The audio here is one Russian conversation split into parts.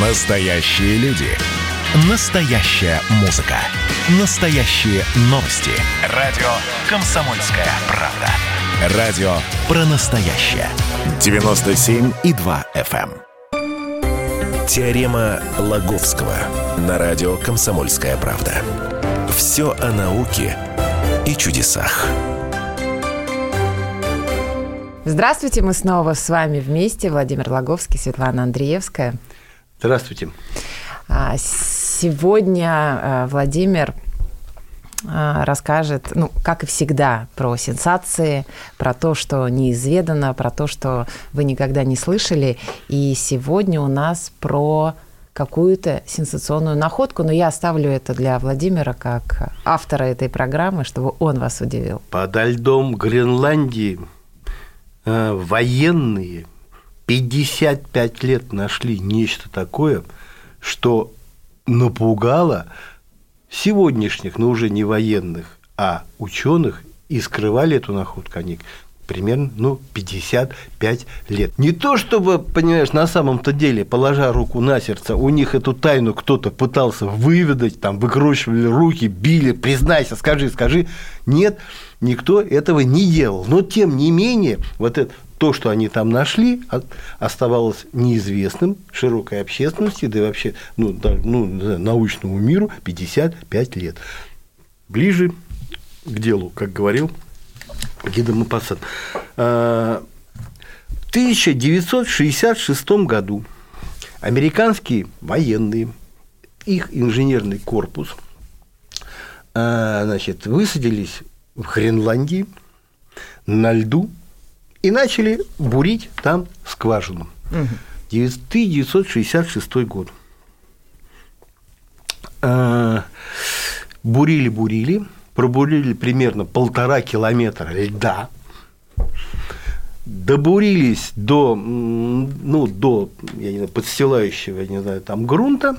Настоящие люди. Настоящая музыка. Настоящие новости. Радио «Комсомольская правда». Радио про настоящее. 97,2 FM. эм. Теорема Лаговского на радио «Комсомольская правда». Все о науке и чудесах. Здравствуйте, мы снова с вами вместе. Владимир Логовский, Светлана Андреевская. Здравствуйте. А, Сегодня а, Владимир а, расскажет, ну, как и всегда, про сенсации, про то, что неизведано, про то, что вы никогда не слышали. И сегодня у нас про какую-то сенсационную находку, но я оставлю это для Владимира как автора этой программы, чтобы он вас удивил. Подо льдом Гренландии э, военные 55 лет нашли нечто такое, что напугало сегодняшних, но уже не военных, а ученых, и скрывали эту находку они примерно ну, 55 лет. Не то чтобы, понимаешь, на самом-то деле, положа руку на сердце, у них эту тайну кто-то пытался выведать, там, выкручивали руки, били, признайся, скажи, скажи. Нет, никто этого не делал. Но, тем не менее, вот это, то, что они там нашли, оставалось неизвестным широкой общественности, да и вообще ну, да, ну, научному миру 55 лет. Ближе к делу, как говорил Гида Мапасан. В 1966 году американские военные, их инженерный корпус, значит, высадились в Гренландии на льду и начали бурить там скважину. Угу. 1966 год. Бурили-бурили, пробурили примерно полтора километра льда, добурились до, ну, до я не знаю, подстилающего, я не знаю, там грунта,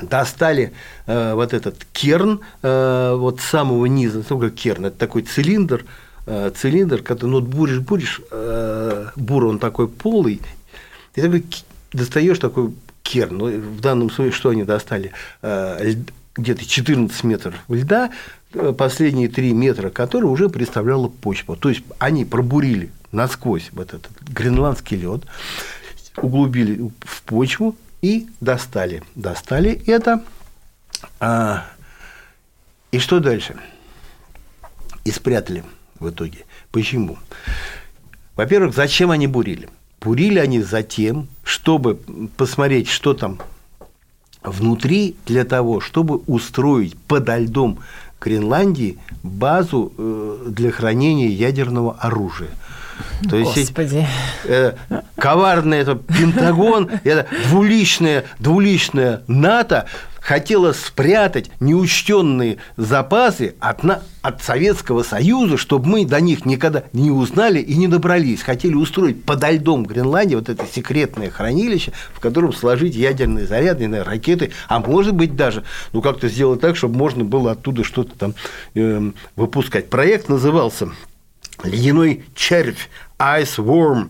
достали э, вот этот керн э, вот с самого низа, ну, как керн, это такой цилиндр, э, цилиндр, когда ну, буришь, буришь, э, бур он такой полый, и такой достаешь такой керн. Ну, в данном случае что они достали? Э, где-то 14 метров льда, э, последние 3 метра которые уже представляла почва. То есть они пробурили насквозь вот этот гренландский лед, углубили в почву и достали. Достали это. А, и что дальше? И спрятали в итоге. Почему? Во-первых, зачем они бурили? Бурили они за тем, чтобы посмотреть, что там внутри для того, чтобы устроить подо льдом Гренландии базу э, для хранения ядерного оружия. То есть Господи. Э, коварный это Пентагон, это двуличная, двуличная НАТО хотела спрятать неучтенные запасы от, на, от Советского Союза, чтобы мы до них никогда не узнали и не добрались. Хотели устроить подо льдом Гренландии вот это секретное хранилище, в котором сложить ядерные заряды, ракеты, а может быть даже, ну как-то сделать так, чтобы можно было оттуда что-то там э, выпускать. Проект назывался «Ледяной червь», «Ice Worm».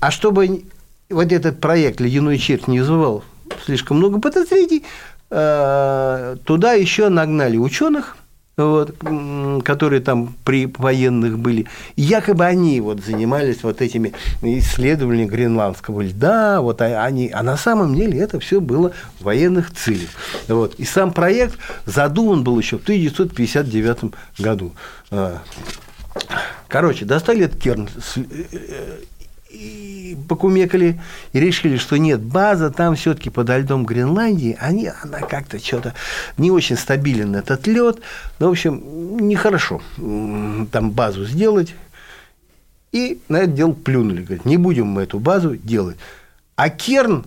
А чтобы вот этот проект «Ледяной червь» не вызывал слишком много подозрений. Э, туда еще нагнали ученых, вот, которые там при военных были. якобы они вот занимались вот этими исследованиями гренландского льда, вот а, они, а на самом деле это все было военных целях. Вот. И сам проект задуман был еще в 1959 году. Э, короче, достали этот керн э, и покумекали и решили, что нет, база там все-таки подо льдом Гренландии, они, она как-то что-то не очень стабилен этот лед. Ну, в общем, нехорошо там базу сделать. И на это дело плюнули. Говорят, не будем мы эту базу делать. А Керн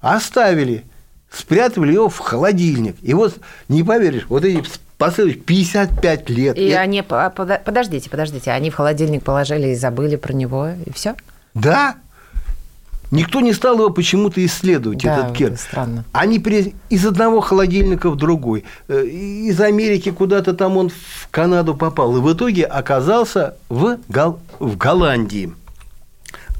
оставили, спрятали его в холодильник. И вот, не поверишь, вот эти последующие 55 лет. И это... они, подождите, подождите, они в холодильник положили и забыли про него, и все? Да, Никто не стал его почему-то исследовать, да, этот кер. Странно. Они при... из одного холодильника в другой. Э, из Америки куда-то там он в Канаду попал. И в итоге оказался в, Гол... в Голландии.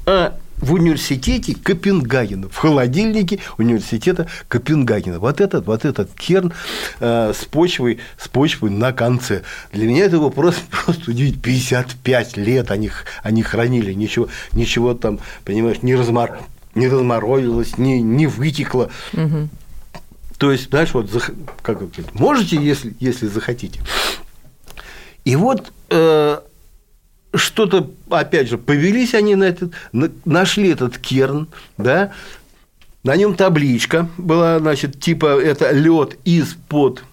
А в университете Копенгагена, в холодильнике университета Копенгагена. Вот этот, вот этот керн э, с, почвой, с почвой на конце. Для меня это вопрос просто удивить. 55 лет они, они хранили, ничего, ничего там, понимаешь, не, размор, не разморозилось, не, не вытекло. Угу. То есть, знаешь, вот как можете, если, если захотите. И вот э, что-то, опять же, повелись они на этот, нашли этот керн, да, на нем табличка была, значит, типа это лед из-под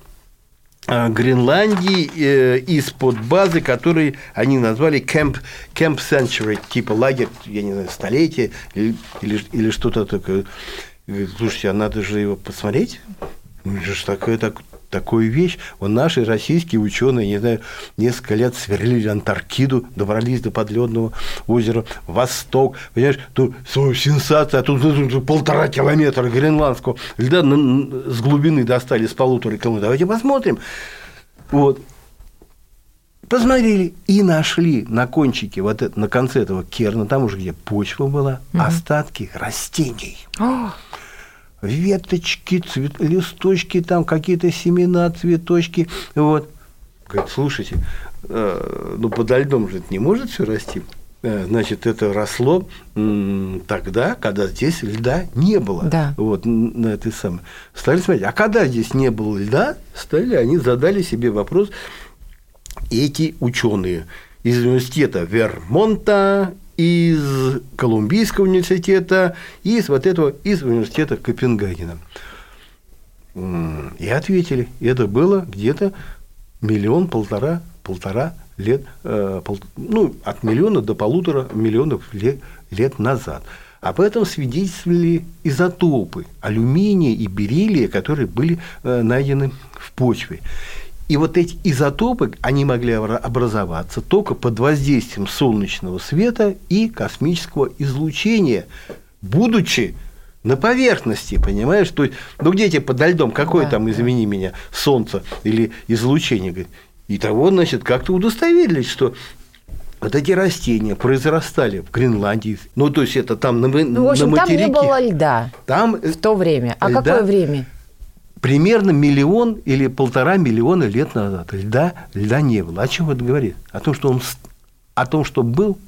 а, Гренландии, э, из-под базы, который они назвали Camp, Camp Century, типа лагерь, я не знаю, столетие или, или, что-то такое. Слушайте, а надо же его посмотреть. Это же такое, так, такую вещь. Вот наши российские ученые, не знаю, несколько лет сверлили Антарктиду, добрались до подледного озера Восток. Понимаешь, тут свою сенсация, а тут, тут, тут полтора километра гренландского льда с глубины достали с полутора километров. Давайте посмотрим. Вот. Посмотрели и нашли на кончике, вот это, на конце этого керна, там уже где почва была, угу. остатки растений веточки, цвет, листочки, там какие-то семена, цветочки. Вот. Говорит, слушайте, э, ну подо льдом же это не может все расти. Э, значит, это росло тогда, когда здесь льда не было. Да. Вот, на этой самой. Стали смотреть, а когда здесь не было льда, стали, они задали себе вопрос, эти ученые из университета Вермонта, из Колумбийского университета, и из вот этого, из университета Копенгагена. И ответили, это было где-то миллион, полтора, полтора лет, э, ну, от миллиона до полутора миллионов лет, лет назад. Об этом свидетельствовали изотопы алюминия и бериллия, которые были э, найдены в почве. И вот эти изотопы, они могли образоваться только под воздействием солнечного света и космического излучения, будучи на поверхности, понимаешь? То есть, ну где тебе подо льдом, какое да, там, извини да. меня, солнце или излучение? И того, значит, как-то удостоверились, что вот эти растения произрастали в Гренландии. Ну, то есть, это там на, ну, в общем, на материке. там не было льда там в то время. А льда, какое время? Примерно миллион или полтора миллиона лет назад. Льда, льда не было. О чем это говорит? О том, что он о том, что был.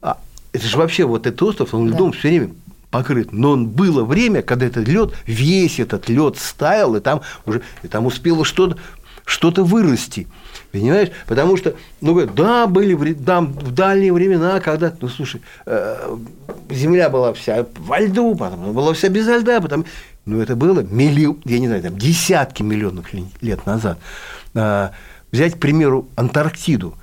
А, это же вообще вот этот остров, он льдом да. все время покрыт. Но он было время, когда этот лед, весь этот лед стаял, и там уже и там успело что-то что-то вырасти. Понимаешь? Потому что, ну, говорят, да, были да, в дальние времена, когда, ну, слушай, э, земля была вся во льду, потом была вся без льда, потом но это было миллион, я не знаю, там, десятки миллионов лет назад. А, взять, к примеру, Антарктиду.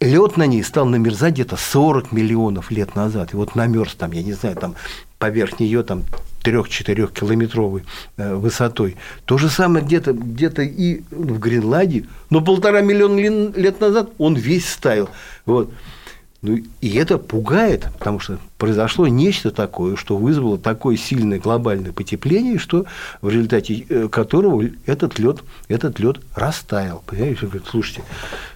Лед на ней стал намерзать где-то 40 миллионов лет назад. И вот намерз там, я не знаю, там поверх нее там 3-4 километровой э, высотой. То же самое где-то где и в Гренландии, но полтора миллиона лет назад он весь стаял. Вот. Ну, и это пугает, потому что произошло нечто такое, что вызвало такое сильное глобальное потепление, что в результате э, которого этот лед этот лед растаял. Понимаете, слушайте,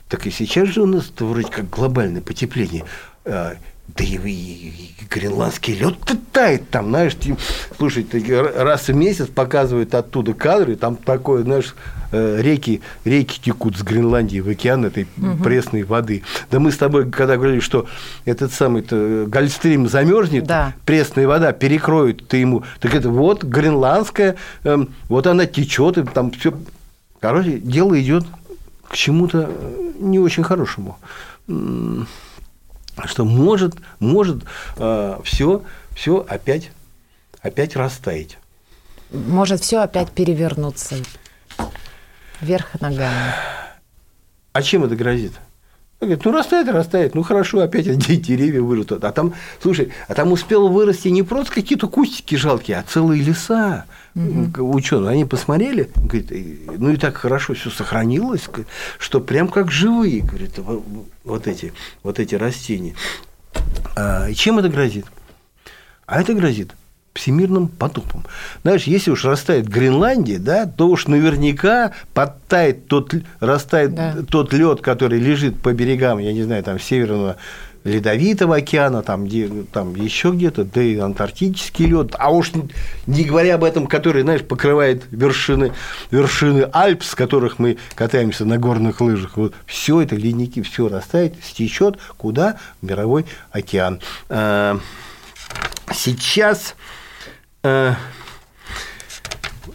так и сейчас же у нас вроде как глобальное потепление. А, да и, и, и гренландский лед тает там, знаешь, ты, слушай, раз в месяц показывают оттуда кадры, там такое, знаешь, реки, реки текут с Гренландии в океан этой угу. пресной воды. Да мы с тобой, когда говорили, что этот самый Гольфстрим замерзнет, да. пресная вода перекроет ты ему, так это вот гренландская, э, вот она течет, и там все, короче, дело идет к чему-то не очень хорошему что может, может э, все, все опять, опять растаять. Может все опять перевернуться вверх ногами. А чем это грозит? Он говорит, ну растает, растает, ну хорошо, опять деревья вырастут. А там, слушай, а там успел вырасти не просто какие-то кустики жалкие, а целые леса. Угу. Ученые, они посмотрели, говорит, ну и так хорошо все сохранилось, что прям как живые, говорит, вот эти, вот эти растения. А, чем это грозит? А это грозит всемирным потопом. Знаешь, если уж растает Гренландия, да, то уж наверняка подтает тот, растает да. тот лед, который лежит по берегам, я не знаю, там, северного Ледовитого океана, там, где, там еще где-то, да и антарктический лед, а уж не говоря об этом, который, знаешь, покрывает вершины, вершины Альп, с которых мы катаемся на горных лыжах, вот все это ледники, все растает, стечет куда? В мировой океан. А, сейчас э,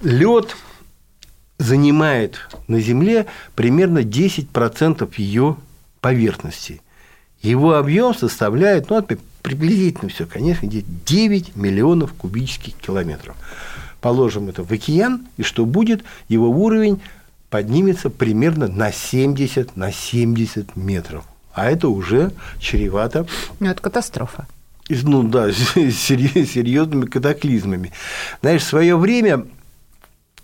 лед занимает на Земле примерно 10% ее поверхности. Его объем составляет, ну, приблизительно все, конечно, 9 миллионов кубических километров. Положим это в океан, и что будет? Его уровень поднимется примерно на 70, на 70 метров. А это уже чревато. Ну, это катастрофа. Ну да, серьезными катаклизмами. Знаешь, в свое время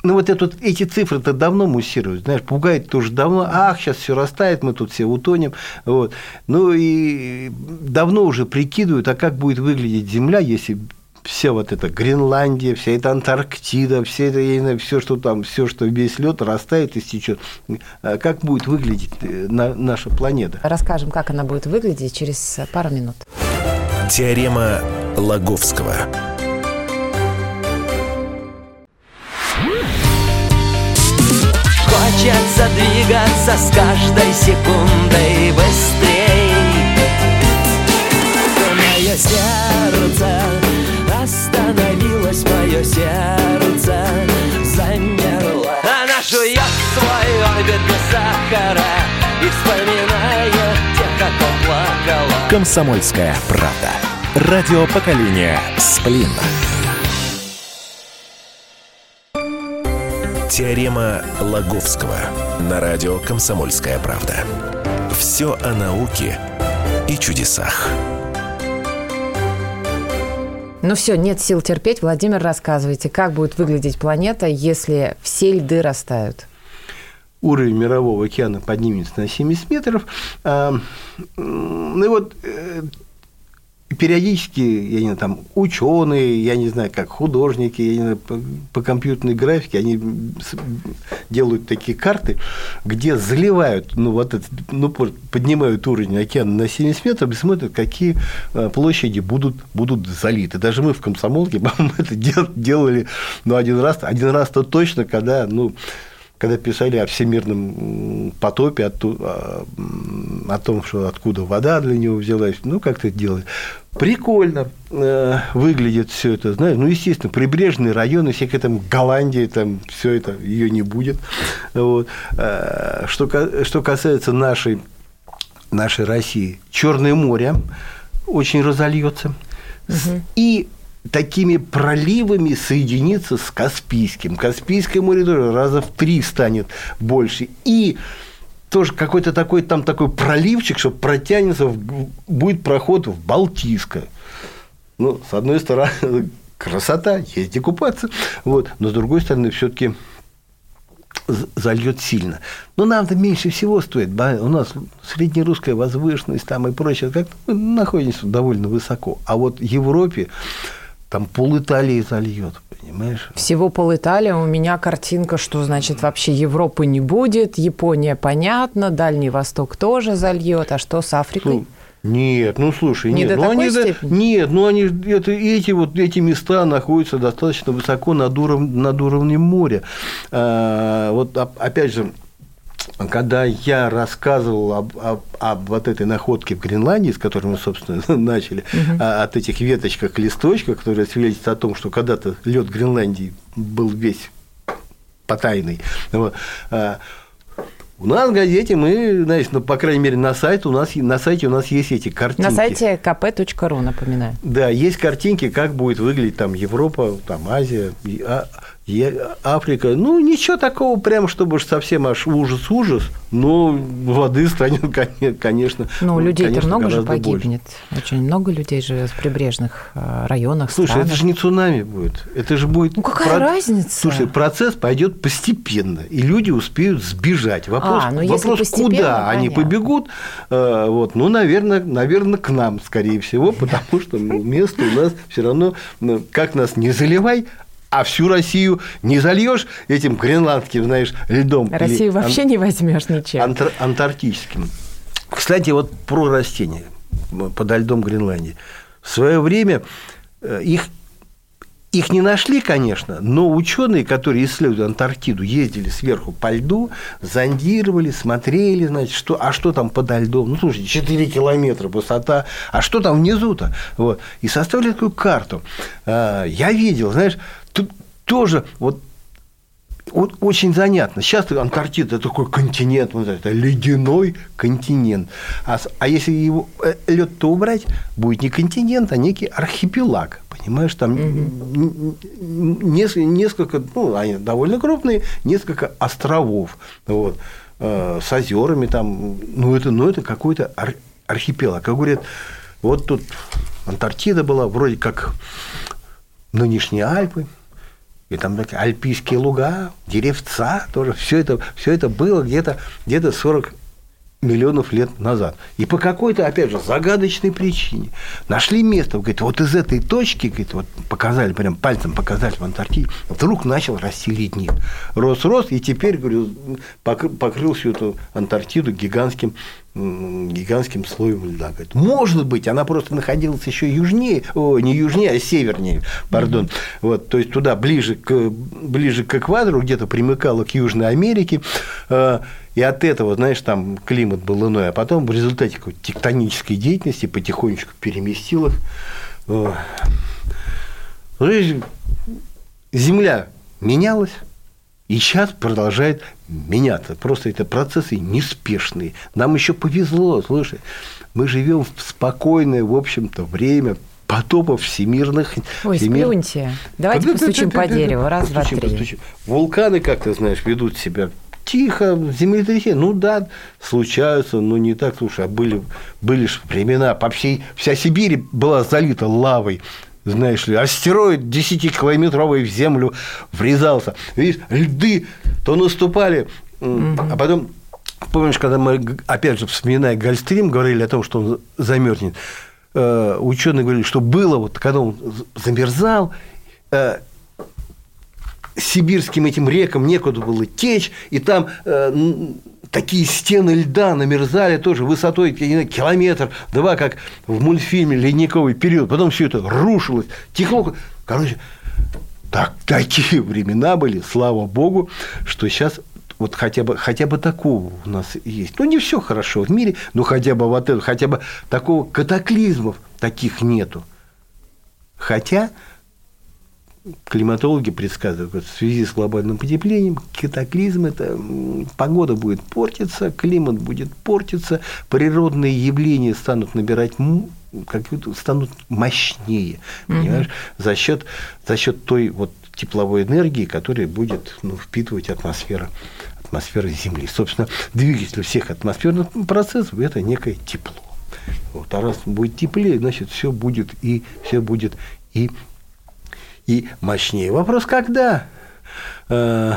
ну, вот это, эти цифры-то давно муссируют, знаешь, пугает тоже давно, ах, сейчас все растает, мы тут все утонем, вот. Ну, и давно уже прикидывают, а как будет выглядеть Земля, если вся вот эта Гренландия, вся эта Антарктида, все это, все, что там, все, что весь лед растает и стечет. А как будет выглядеть э, на, наша планета? Расскажем, как она будет выглядеть через пару минут. Теорема Лаговского. Хочется двигаться с каждой секундой быстрей Мое сердце Комсомольская правда. Радио поколения Сплин. Теорема Лаговского на радио «Комсомольская правда». Все о науке и чудесах. Ну все, нет сил терпеть. Владимир, рассказывайте, как будет выглядеть планета, если все льды растают? Уровень мирового океана поднимется на 70 метров. А, ну и вот э, периодически, я не знаю, там ученые, я не знаю, как художники, я не знаю, по, по компьютерной графике, они делают такие карты, где заливают, ну, вот это, ну, поднимают уровень океана на 70 метров и смотрят, какие э, площади будут, будут залиты. Даже мы в комсомолке, по-моему, это делали, ну, один раз, один раз-то точно, когда, ну, когда писали о всемирном потопе, о, том, что откуда вода для него взялась, ну, как это делать. Прикольно э, выглядит все это, знаешь, ну, естественно, прибрежные районы, всякая там Голландия, там все это, ее не будет. Вот. Э, что, что касается нашей, нашей России, Черное море очень разольется. Угу. И такими проливами соединиться с Каспийским. Каспийское море тоже раза в три станет больше. И тоже какой-то такой там такой проливчик, что протянется, в, будет проход в Балтийское. Ну, с одной стороны, красота, езди купаться. Вот. Но с другой стороны, все-таки зальет сильно. Но нам-то меньше всего стоит. У нас среднерусская возвышенность там и прочее, как мы находимся довольно высоко. А вот в Европе там пол Италии зальет, понимаешь? Всего пол Италии. У меня картинка, что значит вообще Европы не будет, Япония понятно, Дальний Восток тоже зальет, а что с Африкой? Нет, ну слушай, не нет, ну, они, степени? нет, ну они это, эти вот эти места находятся достаточно высоко над, уров, над уровнем моря. А, вот опять же, когда я рассказывал об, об, об вот этой находке в Гренландии, с которой мы, собственно, начали, угу. от этих веточках, листочках, которые свидетельствуют о том, что когда-то лед Гренландии был весь потайный. Вот, а, у нас в газете мы, знаешь, ну, по крайней мере, на сайте у нас на сайте у нас есть эти картинки. На сайте kp.ru, напоминаю. Да, есть картинки, как будет выглядеть там Европа, там Азия, а, Африка, ну, ничего такого прям, чтобы уж совсем аж ужас-ужас, но воды станет, конечно, Ну, людей-то много же погибнет. Больше. Очень много людей живет в прибрежных э, районах, Слушай, странах. это же не цунами будет. Это же будет... Ну, какая про... разница? Слушай, процесс пойдет постепенно, и люди успеют сбежать. Вопрос, а, ну, вопрос куда понятно. они побегут, э, вот, ну, наверное, наверное, к нам, скорее всего, потому что место у нас все равно, ну, как нас не заливай, а всю Россию не зальешь этим гренландским, знаешь, льдом. Россию вообще ан... не возьмешь ничем. Антар... Антарктическим. Кстати, вот про растения. подо льдом Гренландии. В свое время э, их их не нашли, конечно, но ученые, которые исследуют Антарктиду, ездили сверху по льду, зондировали, смотрели, значит, что, а что там подо льдом. Ну, слушайте, 4 километра высота, а что там внизу-то? Вот. И составили такую карту. А, я видел, знаешь, тут тоже вот вот очень занятно. Сейчас Антарктида это такой континент, вот это ледяной континент. А, а если его э, лед-то убрать, будет не континент, а некий архипелаг. Понимаешь, там угу. несколько, ну, они довольно крупные, несколько островов. Вот, э, с озерами там. Ну, это, ну, это какой-то архипелаг. Как говорят, вот тут Антарктида была, вроде как нынешние Альпы, и там такие альпийские луга, деревца тоже. Все это, все это было где-то где 40 миллионов лет назад. И по какой-то, опять же, загадочной причине нашли место, говорит, вот из этой точки, говорит, вот показали, прям пальцем показали в Антарктиде, вдруг начал расти ледник. Рос, рос, и теперь, говорю, покрыл всю эту Антарктиду гигантским гигантским слоем льда. Говорит, может быть, она просто находилась еще южнее, о, не южнее, а севернее, пардон. Mm-hmm. Вот, то есть туда ближе к, ближе к экватору, где-то примыкала к Южной Америке. Э, и от этого, знаешь, там климат был иной, а потом в результате какой-то тектонической деятельности потихонечку переместил их. Ну, земля менялась, и сейчас продолжает меняться. Просто это процессы неспешные. Нам еще повезло, слушай, мы живем в спокойное, в общем-то, время потопов всемирных. Ой, всемир... сплюньте. Давайте постучим по дереву. Раз, два, три. Вулканы, как ты знаешь, ведут себя тихо, землетрясения, ну да, случаются, но не так, слушай, а были, были же времена, по всей, вся Сибирь была залита лавой, знаешь ли, астероид 10-километровый в землю врезался. Видишь, льды то наступали, а потом Помнишь, когда мы, опять же, вспоминая Гольфстрим, говорили о том, что он замерзнет, э, ученые говорили, что было, вот, когда он замерзал, э, сибирским этим рекам некуда было течь, и там э, такие стены льда намерзали тоже высотой километр, два, как в мультфильме «Ледниковый период». Потом все это рушилось, текло. Короче, так, такие времена были, слава богу, что сейчас вот хотя бы, хотя бы такого у нас есть. Ну, не все хорошо в мире, но хотя бы вот это, хотя бы такого катаклизмов таких нету. Хотя климатологи предсказывают, что в связи с глобальным потеплением катаклизм – это погода будет портиться, климат будет портиться, природные явления станут набирать как станут мощнее, понимаешь, за счет за счет той вот тепловой энергии, которая будет ну, впитывать атмосфера атмосфера Земли. Собственно, двигатель всех атмосферных процессов – это некое тепло. Вот. А раз будет теплее, значит, все будет и все будет и и мощнее. Вопрос, когда? Э,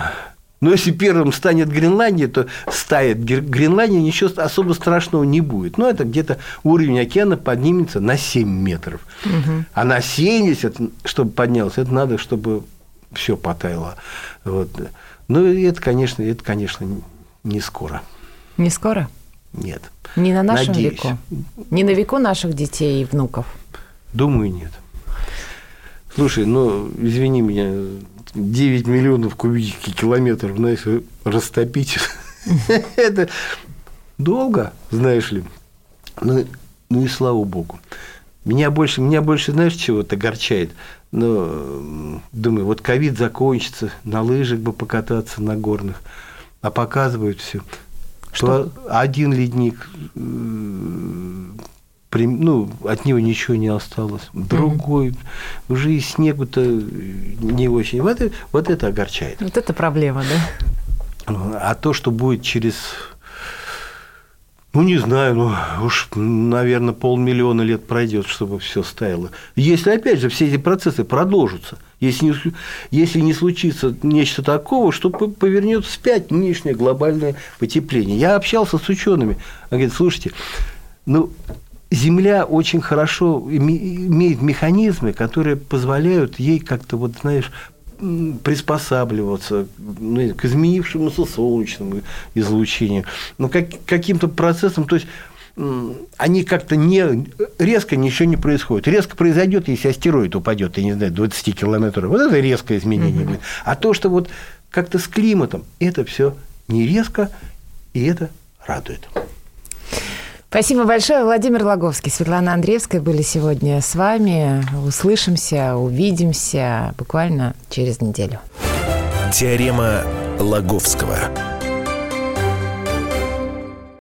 но если первым станет Гренландия, то стает Гренландия, ничего особо страшного не будет. Но это где-то уровень океана поднимется на 7 метров. Угу. А на 70, чтобы поднялся, это надо, чтобы все потаяло. Вот. Ну, это, конечно, это, конечно, не скоро. Не скоро? Нет. Не на нашем Надеюсь. веку? Не на веку наших детей и внуков? Думаю, нет. Слушай, ну, извини меня, 9 миллионов кубических километров, знаешь, растопить, это долго, знаешь ли. Ну, ну и слава богу. Меня больше, меня больше, знаешь, чего-то огорчает? Ну, думаю, вот ковид закончится, на лыжах бы покататься на горных, а показывают все. Что? Один ледник ну, от него ничего не осталось. Другой, mm-hmm. уже и снегу-то не очень. Вот, это, вот это огорчает. Вот это проблема, да? А то, что будет через, ну, не знаю, ну, уж, наверное, полмиллиона лет пройдет, чтобы все стаяло. Если, опять же, все эти процессы продолжатся, если не, если не случится нечто такого, что повернет вспять нынешнее глобальное потепление. Я общался с учеными. Они говорят, слушайте, ну, Земля очень хорошо имеет механизмы, которые позволяют ей как-то, вот, знаешь, приспосабливаться ну, к изменившемуся солнечному излучению, но как, каким-то процессом, то есть они как-то не резко ничего не происходит. Резко произойдет, если астероид упадет, я не знаю, 20 километров. Вот это резкое изменение будет. А то, что вот как-то с климатом, это все не резко, и это радует. Спасибо большое. Владимир Логовский, Светлана Андреевская были сегодня с вами. Услышимся, увидимся буквально через неделю. Теорема Лаговского.